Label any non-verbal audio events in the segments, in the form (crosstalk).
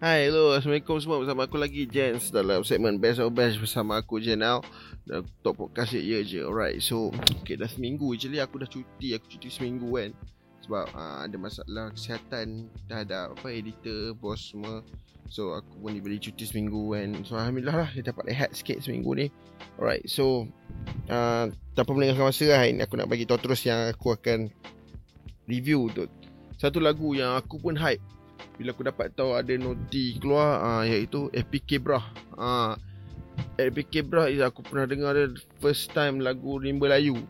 Hai, hello, Assalamualaikum semua bersama aku lagi Jens dalam segmen Best of Best bersama aku Jenal dan top podcast ya je. Alright, so okay, dah seminggu actually aku dah cuti, aku cuti seminggu kan. Sebab uh, ada masalah kesihatan, dah ada apa editor, bos semua. So aku pun diberi cuti seminggu kan. So alhamdulillah lah dia dapat rehat sikit seminggu ni. Alright, so uh, tanpa melengahkan masa lah ini aku nak bagi tahu terus yang aku akan review tu. Satu lagu yang aku pun hype bila aku dapat tahu ada noti keluar uh, iaitu APK Brah. Ah uh, APK Brah is aku pernah dengar dia first time lagu Rimba Layu.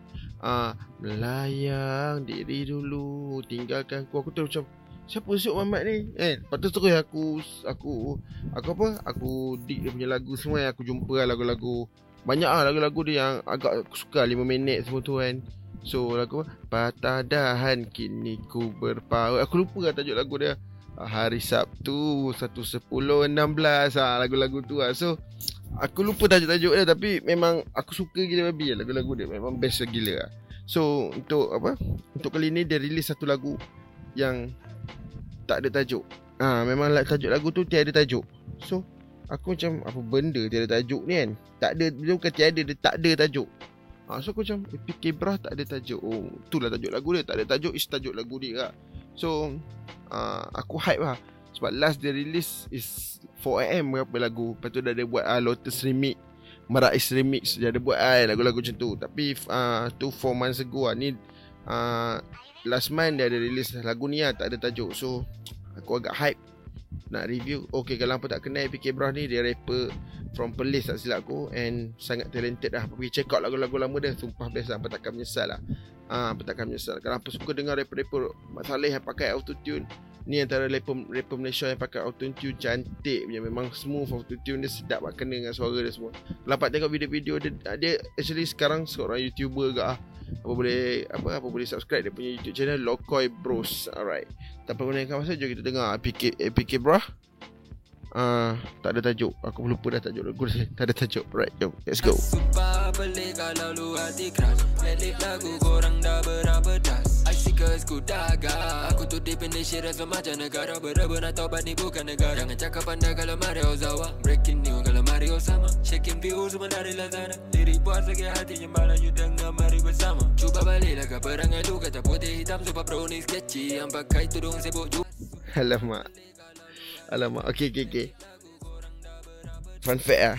Uh, melayang diri dulu tinggalkan aku aku tu macam siapa Syuk Muhammad ni? Eh, lepas tu terus aku aku aku apa? Aku dig dia punya lagu semua yang aku jumpa lah lagu-lagu banyak lah lagu-lagu dia yang agak aku suka 5 minit semua tu kan. So lagu? Patah dahan kini ku berpaut. Aku lupa lah tajuk lagu dia hari Sabtu 1.10.16 ha, lagu-lagu tu lah. So aku lupa tajuk-tajuk dia tapi memang aku suka gila babi lah lagu-lagu dia memang best gila lah. So untuk apa? Untuk kali ni dia release satu lagu yang tak ada tajuk. Ha, memang tajuk lagu tu tiada tajuk. So aku macam apa benda tiada tajuk ni kan? Tak ada dia bukan tiada dia tak ada tajuk. Ha, so aku macam PK Brah tak ada tajuk. Oh, itulah tajuk lagu dia. Tak ada tajuk is tajuk lagu dia lah. So uh, Aku hype lah. Sebab last dia release Is 4am berapa lagu. Lepas tu dah ada buat uh, Lotus Remix. Merais Remix Dia ada buat uh, lagu-lagu macam tu. Tapi uh, Tu 4 months ago lah. Ni uh, Last month dia ada release lagu ni lah Tak ada tajuk. So Aku agak hype nak review. Okay kalau apa tak kenal PK Brah ni Dia rapper From Perlis tak silap aku. And sangat talented lah. Pergi check out lagu-lagu lama dia. Sumpah best lah Apa takkan menyesal lah Ah, ha, takkan menyesal. Kalau apa suka dengar rapper-rapper Mak Saleh yang pakai autotune Ni antara rapper, rapper Malaysia yang pakai autotune Cantik punya. Memang smooth autotune dia sedap lah Kena dengan suara dia semua. Kalau tengok video-video dia Dia actually sekarang seorang YouTuber ke ah. Apa boleh apa apa boleh subscribe dia punya YouTube channel Lokoi Bros. Alright. Tanpa meninggalkan masa jom kita dengar. APK APK Bro. Uh, tak ada tajuk. Aku lupa dah tajuk lagu Tak ada tajuk. Right, jom, let's go. Sumpah pelik kalau lu hati keras. Lagu korang I see cause ku dagang. Aku tu deep in Rasa macam negara. Benar-benar tobat ni bukan negara. Jangan cakap pandai kalau Mario Zawa Breaking new kalau Mario sama Shaking views semua dari Lazada Lirik buat sakit hati yang malah you dengar mari bersama. Cuba baliklah ke perangai tu Kata putih hitam Supaya pro ni sketchy. Yang pakai tudung sibuk Alamak. Alamak. Okay okay okay Fun fact lah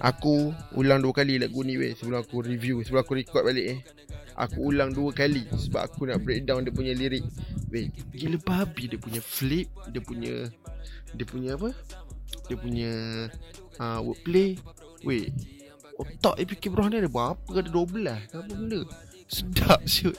Aku ulang dua kali lagu ni weh Sebelum aku review Sebelum aku record balik eh Aku ulang dua kali Sebab aku nak breakdown dia punya lirik. Weh Gila babi dia punya flip Dia punya Dia punya apa? Dia punya uh, Wordplay. Weh Otak APK Bro ni ada berapa? Ada 12 Apa benda? Sedap siut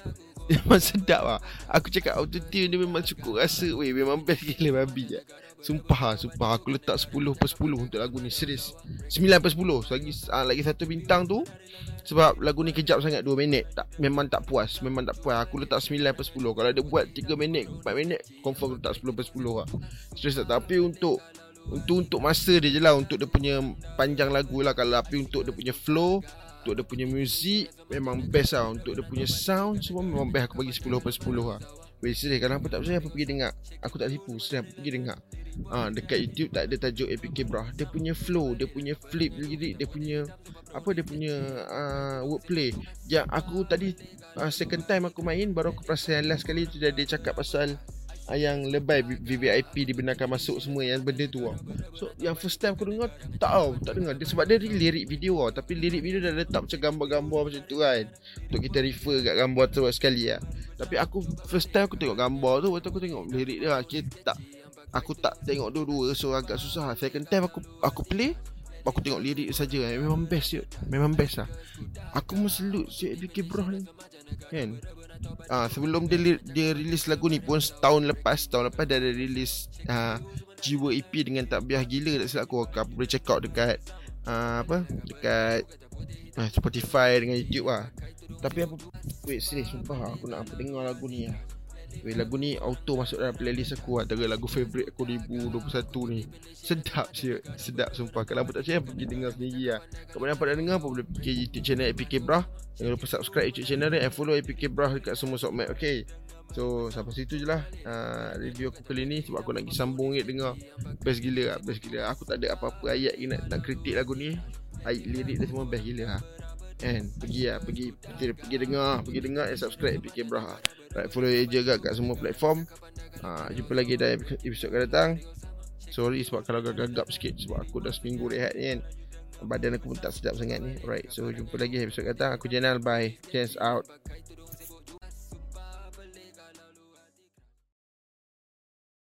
(laughs) Memang sedap lah Aku cakap autotune dia memang cukup rasa. Weh memang best gila babi lah Sumpah Sumpah. Aku letak 10 per 10 Untuk lagu ni. Serius. 9 per 10 so, lagi, uh, lagi satu bintang tu Sebab lagu ni kejap sangat 2 minit. Tak, Memang tak puas. Memang tak puas. Aku letak 9 per 10 Kalau dia buat 3 minit 4 minit Confirm letak 10 per 10 lah. Serius tak? Tapi untuk untuk untuk masa dia je lah Untuk dia punya Panjang lagu lah. Kalau tapi untuk dia punya flow Untuk dia punya music Memang best lah. Untuk dia punya sound Semua memang best. Aku bagi 10 per 10 lah. Weh serius Kalau apa tak percaya Apa pergi dengar? Aku tak tipu Serius apa pergi dengar? Ha, dekat YouTube tak ada tajuk APK bro. Dia punya flow, dia punya flip lirik, dia punya apa dia punya uh, wordplay. Yang aku tadi uh, second time aku main baru aku perasan last kali tu dia, dia cakap pasal yang lebay VVIP dibenarkan masuk semua yang benda tu lah. So yang first time aku dengar tak tahu, tak dengar dia sebab dia lirik video lah tapi lirik video dah letak macam gambar-gambar macam tu kan. Untuk kita refer kat gambar tu sekali lah. Tapi aku first time aku tengok gambar tu waktu aku tengok lirik dia lah. Kita tak aku tak tengok dua-dua so agak susah second time aku aku play aku tengok lirik saja eh. memang best je memang best lah aku mesti look si ABK bro ni kan ah sebelum dia dia release lagu ni pun setahun lepas tahun lepas dia ada release ah jiwa EP dengan tak biah gila tak silap aku aku boleh check out dekat ah, apa dekat ah, Spotify dengan YouTube lah. Tapi apa wait serius sumpah aku nak apa dengar lagu ni lah Weh, lagu ni auto masuk dalam playlist aku Antara lagu favourite aku 2021 ni. Sedap sih Sedap sumpah. Kalau tak percaya pergi dengar sendiri lah. Kalau nampak nak dengar apa boleh pergi YouTube channel APK Bra Jangan lupa subscribe YouTube channel dia And follow APK Bra dekat semua sokmat Okay So sampai situ je lah uh, Review aku kali ni Sebab aku nak pergi sambung ni dengar. Best gila lah Best gila Aku tak ada apa-apa ayat lagi nak, nak kritik lagu ni. Ayat lirik dia semua best gila lah And pergi lah Pergi, pergi, pergi dengar Pergi dengar and subscribe APK Bra Right, follow je juga kat semua platform. Uh, Jumpa lagi dalam episod akan datang. Sorry sebab kalau gagap sikit Sebab aku dah seminggu rehat ni kan. Badan aku pun tak sedap sangat ni. Alright, so jumpa lagi episod akan datang. Aku Jenal, bye. Chance out